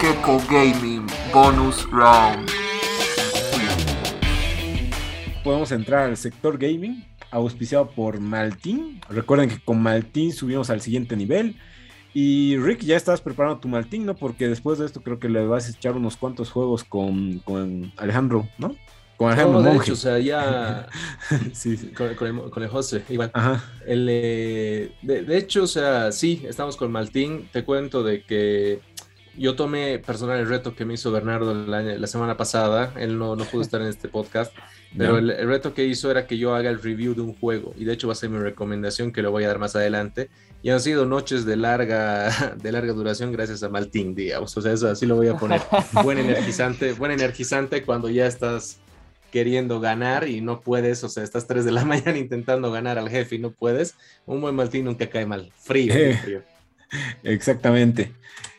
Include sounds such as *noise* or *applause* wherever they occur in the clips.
Gecko Gaming Bonus Round. Podemos entrar al sector gaming, auspiciado por Maltín. Recuerden que con Maltín subimos al siguiente nivel. Y Rick, ya estás preparando tu Maltín, ¿no? Porque después de esto creo que le vas a echar unos cuantos juegos con, con Alejandro, ¿no? Con Alejandro no, de hecho, o sea, ya *laughs* sí, sí. Con, con, el, con, el, José, igual. Ajá. El, eh, de, de, hecho, o sea, sí, estamos con Maltín. Te cuento de que yo tomé personal el reto que me hizo Bernardo la, semana pasada. Él no, no, pudo estar en este podcast, *laughs* pero el, reto que hizo era que yo haga el review de un juego. Y de hecho va a ser mi recomendación que lo voy a dar más adelante. Y han sido noches de larga, *laughs* de larga duración gracias a Maltín, digamos. O sea, eso así lo voy a poner. *laughs* buen energizante, buen energizante cuando ya estás queriendo ganar y no puedes, o sea, estás 3 de la mañana intentando ganar al jefe y no puedes. Un buen Maltín nunca cae mal. Frío, frío. Exactamente.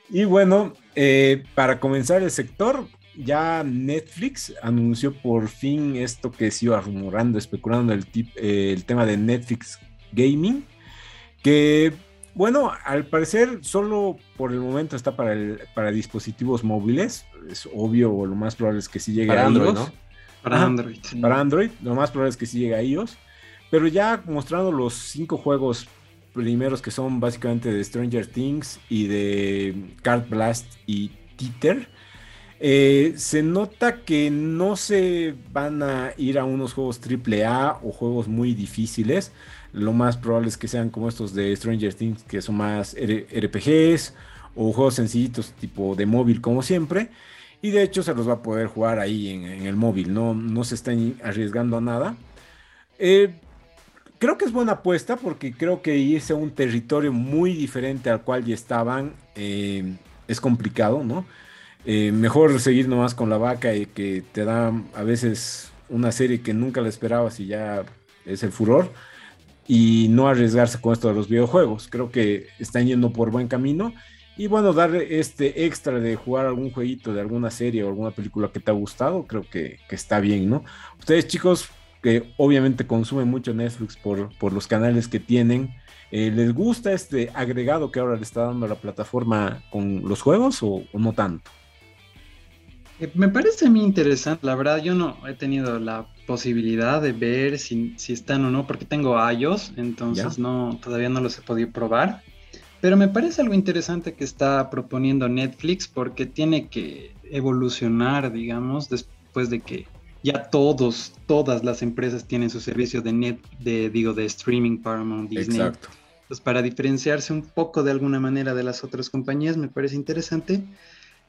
Y bueno, eh, para comenzar el sector, ya Netflix anunció por fin esto que se iba rumorando, especulando el, eh, el tema de Netflix Gaming, que bueno, al parecer solo por el momento está para, el, para dispositivos móviles, es obvio, lo más probable es que sí llegue para a Android, ¿no? Para Android. Para Android, lo más probable es que sí llegue a ellos, pero ya mostrando los cinco juegos primeros que son básicamente de Stranger Things y de Card Blast y Teeter. Eh, se nota que no se van a ir a unos juegos AAA o juegos muy difíciles. Lo más probable es que sean como estos de Stranger Things, que son más RPGs o juegos sencillitos tipo de móvil como siempre. Y de hecho se los va a poder jugar ahí en, el móvil, no, no se están arriesgando a nada. Eh, creo que es buena apuesta porque creo que irse a un territorio muy diferente al cual ya estaban eh, es complicado, ¿no? Eh, mejor seguir nomás con la vaca y que te da a veces una serie que nunca la esperabas y ya es el furor y no arriesgarse con esto de los videojuegos. Creo que están yendo por buen camino y bueno, darle este extra de jugar algún jueguito de alguna serie o alguna película que te ha gustado, creo que, que está bien, ¿no? Ustedes chicos, que obviamente consumen mucho Netflix por, por los canales que tienen. Eh, ¿Les gusta este agregado que ahora le está dando la plataforma con los juegos o, no tanto? Eh, me parece muy interesante, la verdad yo no he tenido la posibilidad de ver si, si están o no, porque tengo iOS, entonces no, todavía no los he podido probar. Pero me parece algo interesante que está proponiendo Netflix porque tiene que evolucionar, digamos, después de que ya todos, todas las empresas tienen su servicio de net, de, digo, de streaming, Paramount, Disney. Exacto. Entonces, para diferenciarse un poco de alguna manera de las otras compañías, me parece interesante.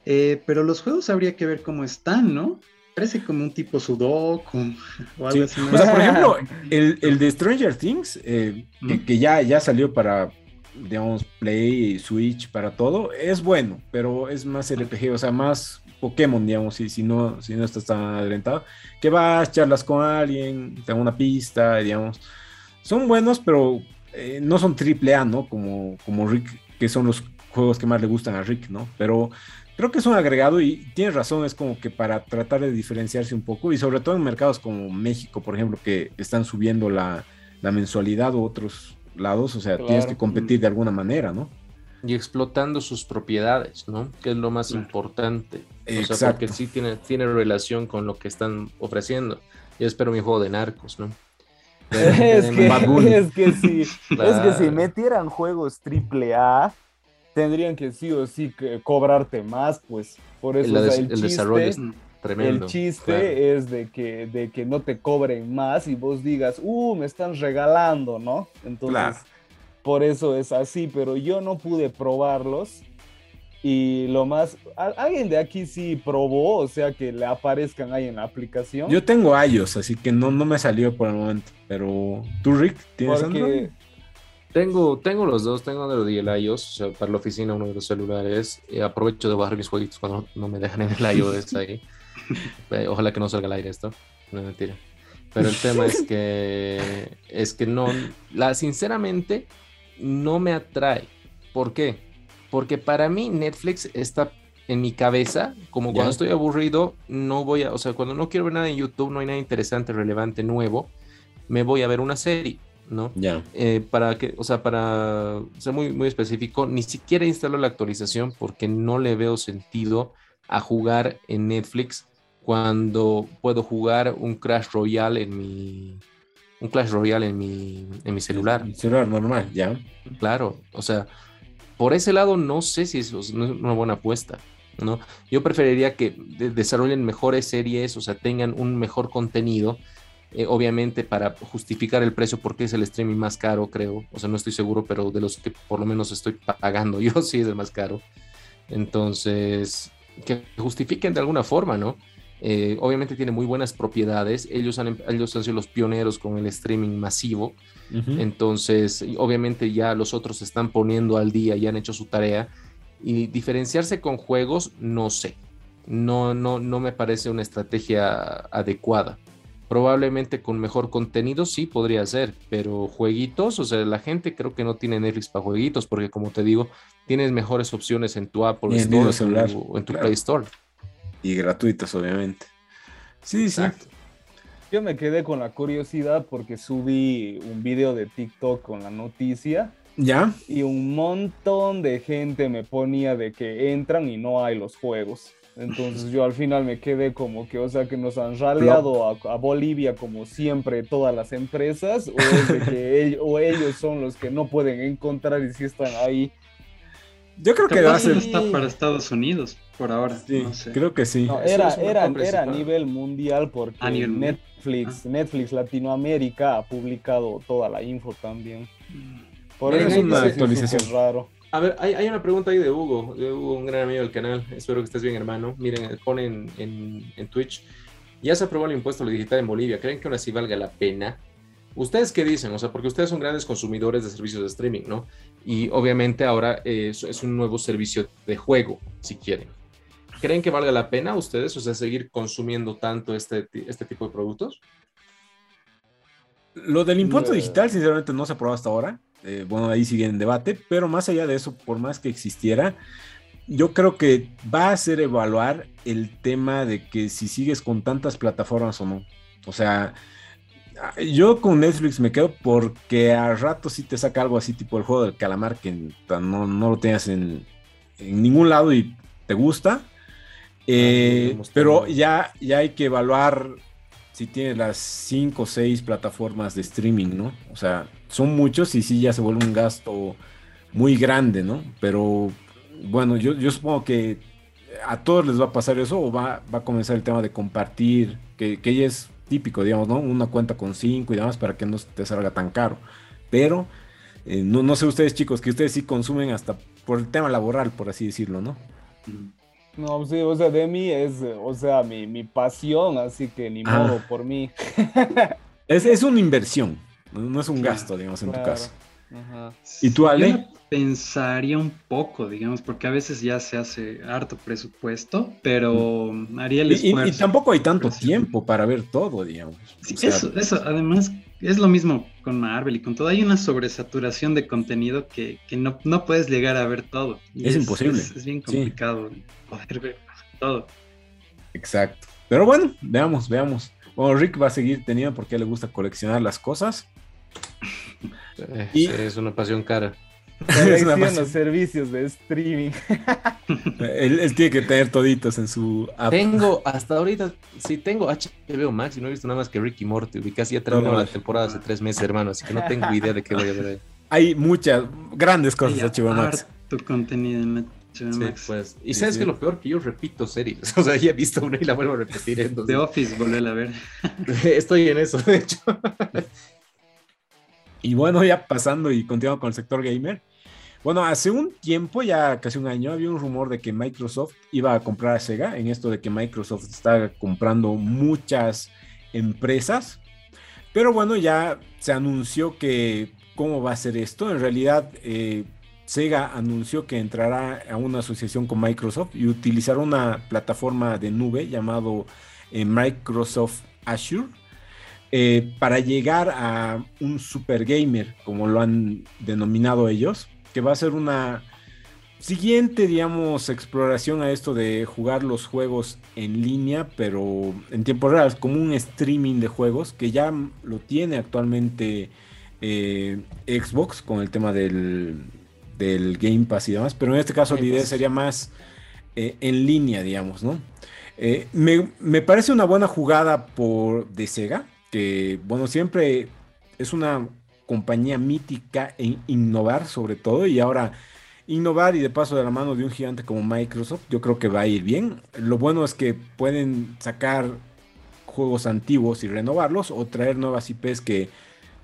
Eh, pero los juegos habría que ver cómo están, ¿no? Parece como un tipo Sudoku o algo así. O sea, por ejemplo, el, el de Stranger Things, eh, que, ya, ya salió para, digamos, Play, Switch, para todo, es bueno, pero es más RPG, o sea, más Pokémon, digamos, si, si, no, si no estás tan adelantado, que vas, charlas con alguien, te dan una pista, digamos. Son buenos, pero eh, no son triple A, ¿no? Como, como Rick, que son los juegos que más le gustan a Rick, ¿no? Pero creo que es un agregado y tienes razón, es como que para tratar de diferenciarse un poco y sobre todo en mercados como México, por ejemplo, que están subiendo la, mensualidad u otros lados, o sea, tienes que competir de alguna manera, ¿no? Y explotando sus propiedades, ¿no? Que es lo más importante. O sea, porque sí tiene, tiene relación con lo que están ofreciendo. Yo espero mi juego de narcos, ¿no? *laughs* es, que, es, que, sí, es que si metieran juegos triple A, tendrían que sí o sí cobrarte más, pues por eso el, el, chiste, desarrollo es tremendo. El chiste es de que, de que no te cobren más y vos digas, uh, me están regalando, ¿no? Entonces, por eso es así, pero yo no pude probarlos. Y lo más, alguien de aquí sí probó, o sea, que le aparezcan ahí en la aplicación. Yo tengo iOS, así que no, no me salió por el momento. Pero tú, Rick, ¿tienes Android? Tengo, tengo los dos, tengo Android y el iOS, o sea, para la oficina uno de los celulares. Y aprovecho de bajar mis jueguitos cuando no me dejan en el iOS *laughs* ahí. Eh, ojalá que no salga al aire esto. No mentira. Pero el tema es que es que no, la, sinceramente, no me atrae. ¿Por qué? Porque para mí Netflix está en mi cabeza, como cuando estoy aburrido, no voy a, o sea, cuando no quiero ver nada en YouTube, no hay nada interesante, relevante, nuevo, me voy a ver una serie. ¿no? Ya. Eh, para que, o sea, para ser muy, muy específico, ni siquiera instalo la actualización porque no le veo sentido a jugar en Netflix cuando puedo jugar un Crash Royale en mi un Clash Royale en mi, en mi celular. celular normal, ya. Claro, o sea, por ese lado no sé si eso es una buena apuesta. ¿no? Yo preferiría que desarrollen mejores series, o sea, tengan un mejor contenido, eh, obviamente para justificar el precio, porque es el streaming más caro, creo. O sea, no estoy seguro, pero de los que por lo menos estoy pagando *laughs* yo, sí es el más caro. Entonces, que justifiquen de alguna forma, ¿no? Eh, obviamente tiene muy buenas propiedades. Ellos han, ellos han sido los pioneros con el streaming masivo. Entonces, obviamente ya los otros se están poniendo al día y han hecho su tarea. Y diferenciarse con juegos, no sé. No, no, no me parece una estrategia adecuada. Probablemente con mejor contenido sí podría ser, pero jueguitos, o sea, la gente creo que no tiene Netflix para jueguitos, porque como te digo, tienes mejores opciones en tu Apple Store o en tu Play Store. Y gratuitas, obviamente. Sí, sí. Yo me quedé con la curiosidad porque subí un video de TikTok con la noticia. ¿Ya? Y un montón de gente me ponía de que entran y no hay los juegos. Entonces yo al final me quedé como que, o sea, que nos han raleado a, Bolivia como siempre todas las empresas, o, que *laughs* ellos, o ellos son los que no pueden encontrar y si están ahí. Yo creo que va a ser... está para Estados Unidos por ahora. Sí, creo que sí. era, era, era, a nivel mundial porque Netflix, Netflix Latinoamérica ha publicado toda la info también. Por eso es una actualización. raro. A ver, hay, una pregunta ahí de Hugo, de Hugo, un gran amigo del canal. Espero que estés bien, hermano. Miren, ponen en, en Twitch. Ya se aprobó el impuesto digital en Bolivia. ¿Creen que aún así valga la pena? ¿Ustedes qué dicen? O sea, porque ustedes son grandes consumidores de servicios de streaming, ¿no? Y obviamente ahora es un nuevo servicio de juego, si quieren. ¿Creen que valga la pena ustedes, o sea, seguir consumiendo tanto este, este tipo de productos? Lo del impuesto digital, sinceramente, no se aprobó hasta ahora. Eh, bueno, ahí sigue en debate, pero más allá de eso, por más que existiera, yo creo que va a hacer evaluar el tema de que si sigues con tantas plataformas o no. O sea, yo con Netflix me quedo porque a rato sí te saca algo así, tipo el juego del calamar, que no, no lo tengas en, en ningún lado y te gusta. Eh, pero ya, ya hay que evaluar si tiene las 5 o 6 plataformas de streaming, ¿no? O sea, son muchos y sí ya se vuelve un gasto muy grande, ¿no? Pero bueno, yo, yo supongo que a todos les va a pasar eso o va, va a comenzar el tema de compartir, que, que ya es típico, digamos, ¿no? Una cuenta con 5 y demás para que no te salga tan caro. Pero eh, no, no sé ustedes chicos, que ustedes sí consumen hasta por el tema laboral, por así decirlo, ¿no? No, sí, o sea, de mí es, o sea, mi, mi pasión, así que ni ah. modo por mí. *laughs* es, es, una inversión, no es un gasto, digamos, en tu caso. ¿Y tú, Ale? Yo pensaría un poco, digamos, porque a veces ya se hace harto presupuesto, pero haría el esfuerzo. Y, tampoco hay tanto tiempo para ver todo, digamos. Sí, eso, eso, además, es lo mismo con Marvel y con todo. Hay una sobresaturación de contenido que, no, no, puedes llegar a ver todo. Es, imposible. Es, bien complicado poder ver todo. Exacto. Pero bueno, veamos, veamos. Bueno, Rick va a seguir teniendo porque le gusta coleccionar las cosas. y... es una pasión cara. *laughs* los servicios de streaming. *laughs* él, tiene que tener toditos en su app. Tengo, hasta ahorita, sí tengo HBO Max y no he visto nada más que Ricky Morty. Y casi ya terminó la temporada hace tres meses, hermano, así que no tengo *laughs* idea de qué voy a ver ahí. Hay muchas, grandes cosas de HBO Max. Tu contenido en HBO Max. pues. Y sabes que lo peor que yo repito series. O sea, ya he visto una y la vuelvo a repetir. Entonces... The Office, volver a ver. Estoy en eso, de hecho. y bueno, ya pasando y continuando con el sector gamer. Bueno, hace un tiempo, ya casi un año, había un rumor de que Microsoft iba a comprar a Sega, en esto de que Microsoft está comprando muchas empresas. Pero bueno, ya se anunció que cómo va a ser esto. En realidad, eh, Sega anunció que entrará a una asociación con Microsoft y utilizará una plataforma de nube llamado eh, Microsoft Azure. Eh, para llegar a un super gamer, como lo han denominado ellos, que va a ser una siguiente, digamos, exploración a esto de jugar los juegos en línea, pero en tiempo real, como un streaming de juegos que ya lo tiene actualmente eh, Xbox con el tema del, del, Game Pass y demás, pero en este caso la idea sería más eh, en línea, digamos, ¿no? Eh, me, parece una buena jugada por de Sega, que bueno, siempre es una compañía mítica en innovar sobre todo y ahora innovar y de paso de la mano de un gigante como Microsoft, yo creo que va a ir bien. Lo bueno es que pueden sacar juegos antiguos y renovarlos o traer nuevas IPs que,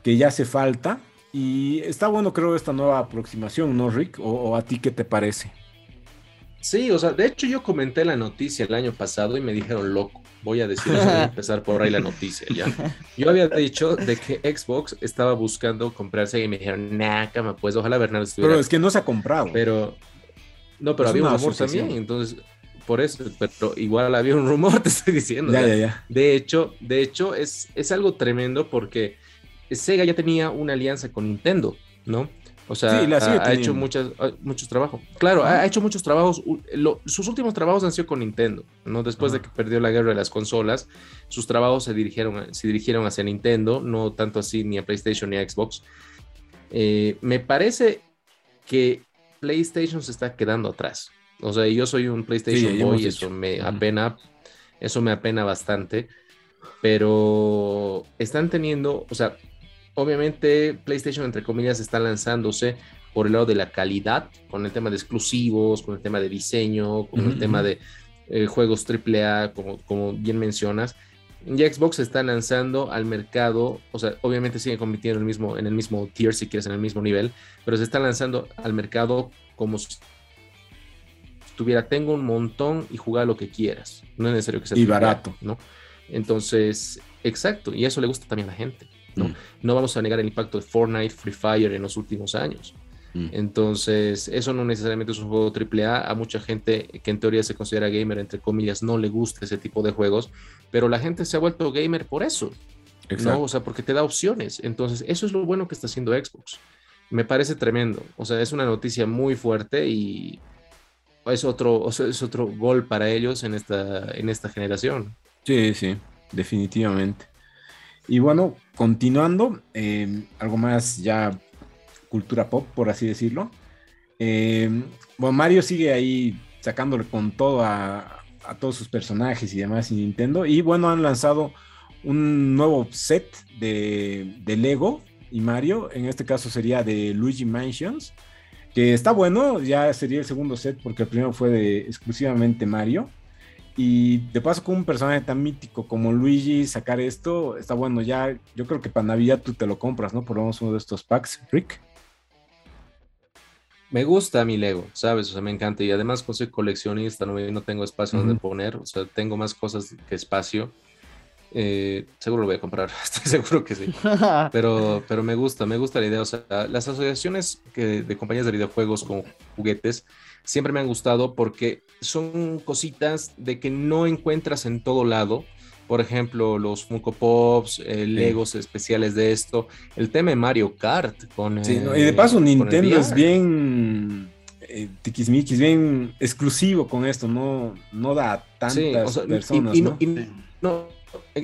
que ya hace falta. Y está bueno creo esta nueva aproximación, ¿no, Rick? ¿O, a ti qué te parece? Sí, o sea, de hecho yo comenté la noticia el año pasado y me dijeron loco. Voy a decir, voy a *laughs* empezar por ahí la noticia ya. Yo había dicho de que Xbox estaba buscando comprarse y me dijeron, nah, cama, pues ojalá Bernardo estuviera. Pero es que no se ha comprado. Pero, no, pero había un rumor también, entonces, por eso, pero igual había un rumor, *laughs* te estoy diciendo. Ya, ya, ya. De hecho, de hecho, es, es algo tremendo porque Sega ya tenía una alianza con Nintendo, ¿no? O sea, ha, hecho muchas, muchos trabajos. Claro, ha, hecho muchos trabajos. sus últimos trabajos han sido con Nintendo, ¿no? Después de que perdió la guerra de las consolas, sus trabajos se dirigieron, se dirigieron hacia Nintendo, no tanto así ni a PlayStation ni a Xbox. Eh, me parece que PlayStation se está quedando atrás. O sea, yo soy un PlayStation Boy y eso me apena, eso me apena bastante. Pero están teniendo, o sea, obviamente PlayStation, entre comillas, está lanzándose por el lado de la calidad, con el tema de exclusivos, con el tema de diseño, con el tema de eh, juegos AAA, como, como bien mencionas. Y Xbox está lanzando al mercado, o sea, obviamente sigue compitiendo en el mismo, en el mismo tier, si quieres, en el mismo nivel, pero se está lanzando al mercado como si tuviera, tengo un montón y jugar lo que quieras. No es necesario que sea... Y barato. ¿no? Entonces, exacto, y eso le gusta también a la gente. ¿No? Mm. No vamos a negar el impacto de Fortnite, Free Fire en los últimos años. Mm. Entonces, eso no necesariamente es un juego AAA. A mucha gente que en teoría se considera gamer, entre comillas, no le gusta ese tipo de juegos, pero la gente se ha vuelto gamer por eso. ¿no? O sea, porque te da opciones. Entonces, eso es lo bueno que está haciendo Xbox. Me parece tremendo. O sea, es una noticia muy fuerte y es otro, es otro gol para ellos en esta, en esta generación. Sí, sí, definitivamente. Y bueno, continuando, em, algo más ya cultura pop, por así decirlo. Em, bueno, Mario sigue ahí sacándole con todo a, todos sus personajes y demás en Nintendo. Y bueno, han lanzado un nuevo set de, de, Lego y Mario. En este caso sería de Luigi Mansions. Que está bueno, ya sería el segundo set porque el primero fue de exclusivamente Mario. Y de paso con un personaje tan mítico como Luigi, sacar esto, está bueno. Ya, yo creo que para Navidad tú te lo compras, ¿no? Por lo menos uno de estos packs, Rick. Me gusta mi Lego, ¿sabes? O sea, me encanta. Y además, pues soy coleccionista, no, no tengo espacio donde poner. O sea, tengo más cosas que espacio. Eh, seguro lo voy a comprar, *laughs* estoy seguro que sí. *laughs* Pero, pero me gusta, me gusta la idea. O sea, las asociaciones que, de compañías de videojuegos con juguetes siempre me han gustado porque son cositas de que no encuentras en todo lado. Por ejemplo, los Funko Pops, eh, Legos especiales de esto, el tema de Mario Kart con. Sí, y de paso, Nintendo es bien eh, tiquismiquis, bien exclusivo con esto, no, no da a tantas personas. Y, ¿no?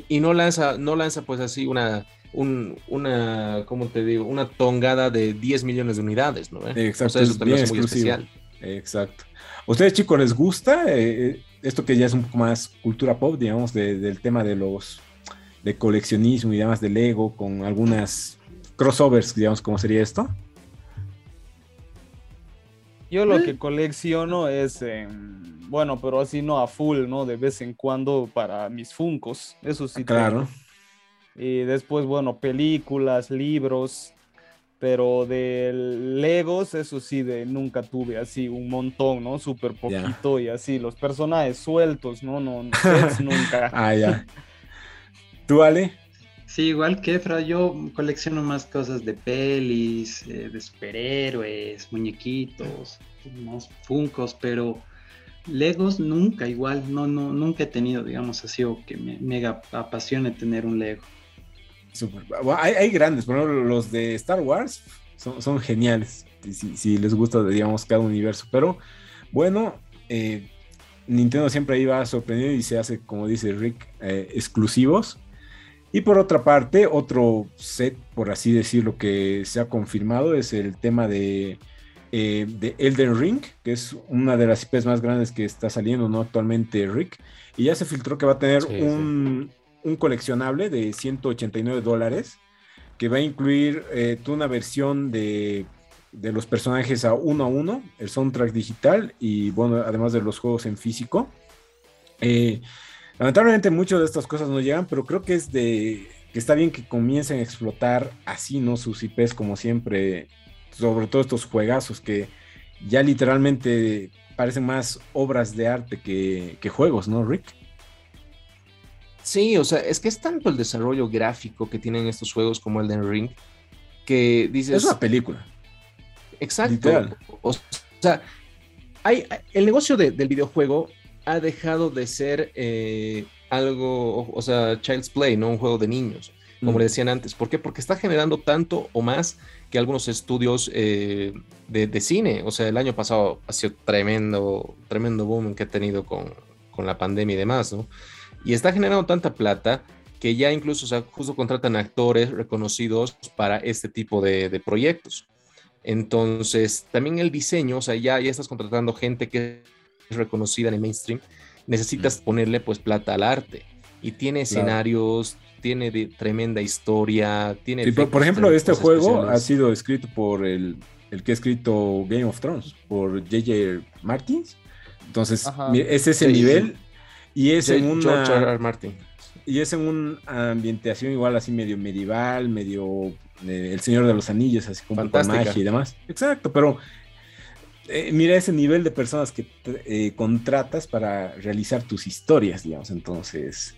Y, no, lanza, no lanza pues así una, una, ¿cómo te digo? Una tongada de 10 millones de unidades, ¿no? Exacto. eso también es muy especial. Exacto. ¿A ustedes, chicos, les gusta eh, eh, esto que ya es un poco más cultura pop, digamos, del tema de los de coleccionismo y demás de Lego con algunas crossovers, digamos, ¿cómo sería esto? Yo lo que colecciono es, bueno, pero así no a full, ¿no? De vez en cuando para mis funcos, eso sí. Claro. Y después, bueno, películas, libros, pero de Legos, eso sí, de nunca tuve así un montón, ¿no? Súper poquito y así, los personajes sueltos, ¿no? No, *laughs* nunca. *laughs* ah, ya. ¿Tú, Ale? Sí, igual que Efra, yo colecciono más cosas de pelis, eh, de superhéroes, muñequitos, más funcos, pero Legos nunca igual, no, no, nunca he tenido, digamos así, o que me mega apasione tener un Lego hay, grandes, por ejemplo, los de Star Wars son, geniales. Si, les gusta, digamos, cada universo. Pero bueno, eh, Nintendo siempre iba sorprendido y se hace, como dice Rick, eh, exclusivos. Y por otra parte, otro set, por así decirlo, que se ha confirmado es el tema de, eh, de Elden Ring, que es una de las IPs más grandes que está saliendo ¿no? actualmente, Rick. Y ya se filtró que va a tener un, un, coleccionable de 189 dólares, que va a incluir eh, una versión de, de, los personajes a uno a uno, el soundtrack digital y, bueno, además de los juegos en físico. Eh, Lamentablemente muchas de estas cosas no llegan, pero creo que es de que está bien que comiencen a explotar así, ¿no? Sus IPs como siempre, sobre todo estos juegazos que ya literalmente parecen más obras de arte que, juegos, ¿no, Rick? Sí, o sea, es que es tanto el desarrollo gráfico que tienen estos juegos como el de Ring que dices... Es una película. Exacto. O, sea, hay, el negocio del videojuego ha dejado de ser eh, algo, o sea, Child's Play, ¿no? Un juego de niños, como le decían antes. ¿Por qué? Porque está generando tanto o más que algunos estudios eh, de, cine. O sea, el año pasado ha sido tremendo, tremendo boom que ha tenido con, con la pandemia y demás, ¿no? Y está generando tanta plata que ya incluso, o sea, justo contratan actores reconocidos para este tipo de, de proyectos. Entonces, también el diseño, o sea, ya, ya estás contratando gente que reconocida en el mainstream, necesitas ponerle pues plata al arte. Y tiene escenarios, tiene de, tremenda historia, tiene... por, ejemplo, este juego ha sido escrito por el, el que ha escrito Game of Thrones, por J.J. Martins. Entonces, es ese nivel y es en una... Martin. Y es en una ambientación igual así medio medieval, medio eh, El Señor de los Anillos, así como con magia y demás. Exacto, pero eh, mira ese nivel de personas que eh, contratas para realizar tus historias, digamos. Entonces,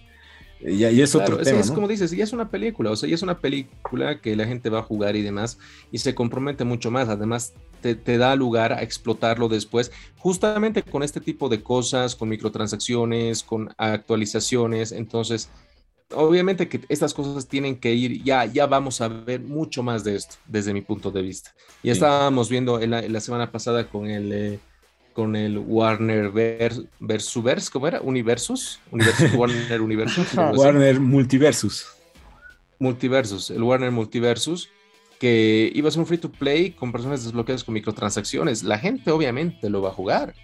eh, ya, es otro tema. Es, como dices, ya es una película, o sea, ya es una película que la gente va a jugar y demás, y se compromete mucho más. Además, te, te, da lugar a explotarlo después, justamente con este tipo de cosas, con microtransacciones, con actualizaciones. Entonces, obviamente que estas cosas tienen que ir, ya, ya vamos a ver mucho más de esto desde mi punto de vista. Ya estábamos viendo en la, semana pasada con el, eh, con el Warner Versus, ¿cómo era? Universus, *laughs* Warner Universus. Warner Multiversus. Multiversus, el Warner Multiversus, que iba a ser un free to play con personas desbloqueadas con microtransacciones. La gente obviamente lo va a jugar.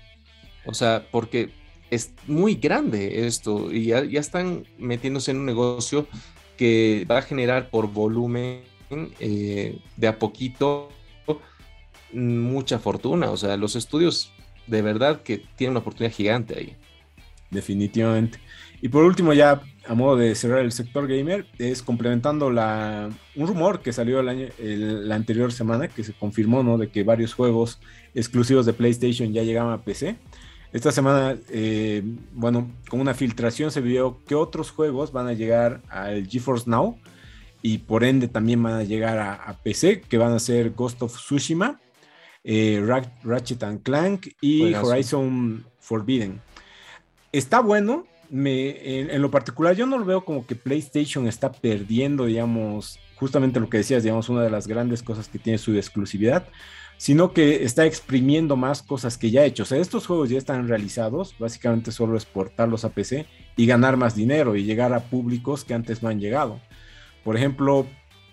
O sea, porque es muy grande esto y ya, están metiéndose en un negocio que va a generar por volumen eh, de a poquito mucha fortuna. O sea, los estudios de verdad que tienen una oportunidad gigante ahí. Definitivamente. Y por último, ya a modo de cerrar el sector gamer, es complementando la, un rumor que salió la anterior semana, que se confirmó, ¿no? De que varios juegos exclusivos de PlayStation ya llegaban a PC. Esta semana, eh, bueno, con una filtración se vio que otros juegos van a llegar al GeForce Now y por ende también van a llegar a, PC, que van a ser Ghost of Tsushima, eh, Ratchet and Clank y Horizon Forbidden. Está bueno, me, en, lo particular yo no lo veo como que PlayStation está perdiendo, digamos, justamente lo que decías, digamos, una de las grandes cosas que tiene su exclusividad sino que está exprimiendo más cosas que ya ha hecho. O sea, estos juegos ya están realizados, básicamente solo exportarlos a PC y ganar más dinero y llegar a públicos que antes no han llegado. Por ejemplo,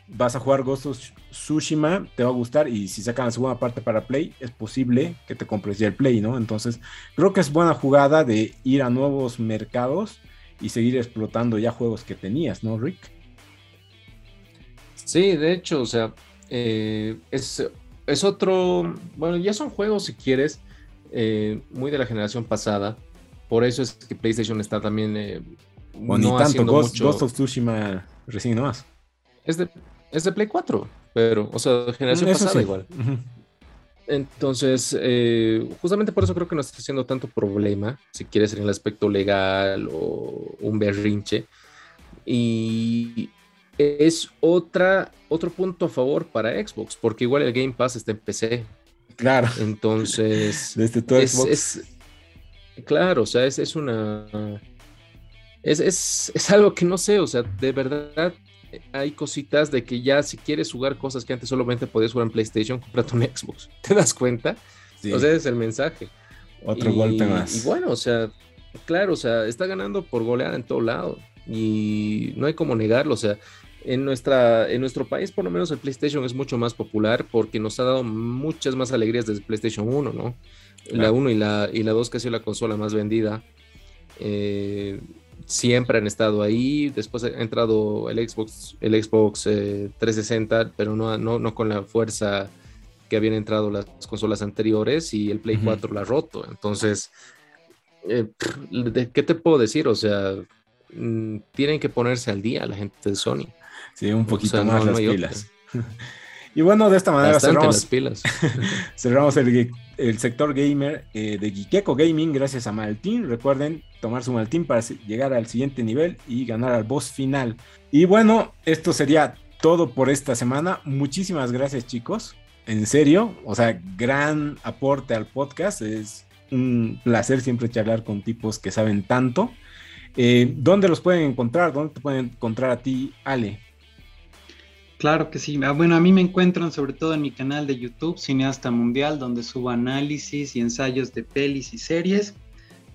vas a jugar Ghost of Tsushima, te va a gustar y si sacan la segunda parte para Play, es posible que te compres ya el Play, ¿no? Entonces, creo que es buena jugada de ir a nuevos mercados y seguir explotando ya juegos que tenías, ¿no, Rick? Sí, de hecho, o sea, eh, es es otro, bueno, ya son juegos si quieres, eh, muy de la generación pasada. Por eso es que PlayStation está también... Eh, no tanto, Ghost, Ghost, of Tsushima recién nomás. Es de, es de Play 4, pero, o sea, generación pasada igual. Entonces, eh, justamente por eso creo que no está haciendo tanto problema, si quieres, en el aspecto legal o un berrinche. Y es otra, otro punto a favor para Xbox, porque igual el Game Pass está en PC. Claro. Entonces. *laughs* Desde todo Xbox. claro, o sea, es, es una. Es, es, algo que no sé, o sea, de verdad hay cositas de que ya si quieres jugar cosas que antes solamente podías jugar en PlayStation, cómprate un *laughs* Xbox. ¿Te das cuenta? Sí. O sea, es el mensaje. Otro golpe más. Y bueno, o sea, claro, o sea, está ganando por golear en todo lado. y no hay como negarlo, o sea, en, nuestra, en nuestro país por lo menos el PlayStation es mucho más popular porque nos ha dado muchas más alegrías desde PlayStation 1, ¿no? La 1 y la, y la 2 que ha sido la consola más vendida. Eh, siempre han estado ahí. Después ha entrado el Xbox, el Xbox 360, eh, pero no, no, no, con la fuerza que habían entrado las consolas anteriores y el Play 4 la ha roto. Entonces, eh, ¿qué te puedo decir? O sea, mm, tienen que ponerse al día la gente de Sony. Sí, un poquito más las pilas. *laughs* Y bueno, de esta manera cerramos, pilas. *laughs* cerramos el, el, sector gamer eh, de Gikeko Gaming gracias a Maltín. Recuerden tomar su Maltín para llegar al siguiente nivel y ganar al boss final. Y bueno, esto sería todo por esta semana. Muchísimas gracias chicos. En serio, o sea, gran aporte al podcast. Es un placer siempre charlar con tipos que saben tanto. Eh, ¿Dónde los pueden encontrar? ¿Dónde te pueden encontrar a ti, Ale? Claro que sí. Ah, bueno, a mí me encuentran sobre todo en mi canal de YouTube, Cineasta Mundial, donde subo análisis y ensayos de pelis y series.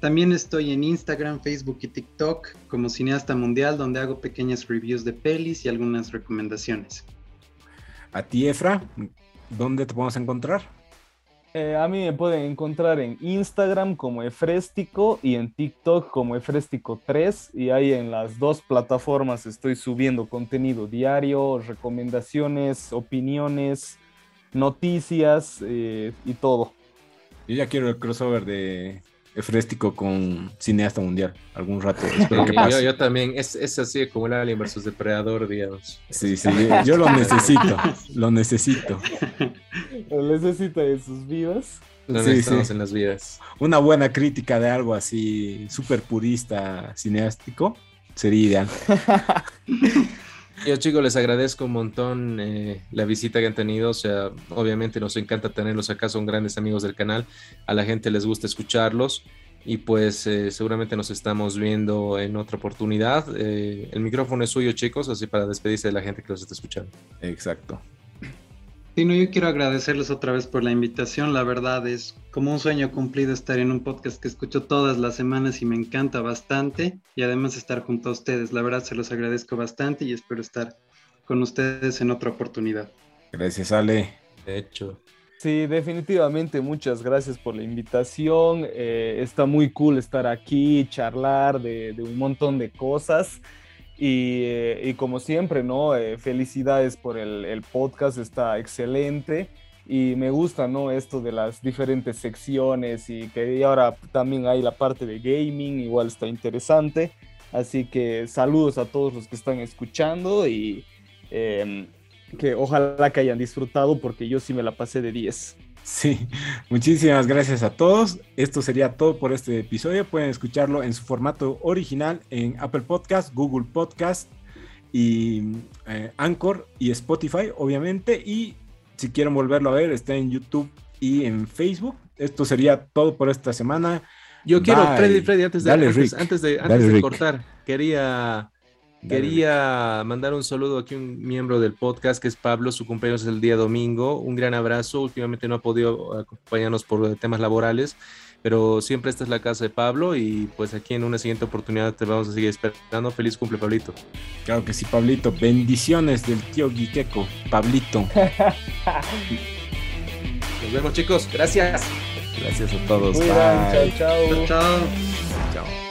También estoy en Instagram, Facebook y TikTok como Cineasta Mundial, donde hago pequeñas reviews de pelis y algunas recomendaciones. A ti, Efra, ¿dónde te podemos encontrar? Eh, a mí me pueden encontrar en Instagram como Efrestico y en TikTok como Efrestico3 y ahí en las dos plataformas estoy subiendo contenido diario, recomendaciones, opiniones, noticias eh, y todo. Yo ya quiero el crossover de Efréstico con cineasta mundial algún rato. Espero que *laughs* pase. Yo, también, es, es, así como el Alien versus Depredador, digamos. Sí, sí, yo lo necesito, lo necesito. *laughs* Necesita en sus vidas. Lo necesitamos en las vidas. Una buena crítica de algo así súper purista, cineástico, sería ideal. *laughs* Yo chicos les agradezco un montón eh, la visita que han tenido, o sea, obviamente nos encanta tenerlos acá, son grandes amigos del canal, a la gente les gusta escucharlos y pues eh, seguramente nos estamos viendo en otra oportunidad. Eh, el micrófono es suyo chicos, así para despedirse de la gente que los está escuchando. Exacto. Sí, no, yo quiero agradecerles otra vez por la invitación. La verdad es como un sueño cumplido estar en un podcast que escucho todas las semanas y me encanta bastante. Y además estar junto a ustedes. La verdad se los agradezco bastante y espero estar con ustedes en otra oportunidad. Gracias, Ale. De hecho. Sí, definitivamente muchas gracias por la invitación. Eh, está muy cool estar aquí, charlar de, de un montón de cosas. Eh, y, como siempre, ¿no? Eh, felicidades por el, podcast, está excelente. Y me gusta, ¿no? Esto de las diferentes secciones y que ahora también hay la parte de gaming, igual está interesante. Así que saludos a todos los que están escuchando y em, que ojalá que hayan disfrutado porque yo sí me la pasé de 10. Sí, muchísimas gracias a todos. Esto sería todo por este episodio. Pueden escucharlo en su formato original en Apple Podcast, Google Podcast y eh, Anchor y Spotify, obviamente. Y si quieren volverlo a ver, está en YouTube y en Facebook. Esto sería todo por esta semana. Yo quiero, Freddy, Freddy, antes de, antes, de, antes de cortar, quería Quería mandar un saludo aquí a un miembro del podcast que es Pablo, su cumpleaños es el día domingo. Un gran abrazo. Últimamente no ha podido acompañarnos por temas laborales, pero siempre esta es la casa de Pablo y pues aquí en una siguiente oportunidad te vamos a seguir esperando. Feliz cumple, Pablito. Claro que sí, Pablito. Bendiciones del tío Guiqueco, Pablito. *laughs* Nos vemos, chicos. Gracias. Gracias a todos. Bye. chao. chao. chao.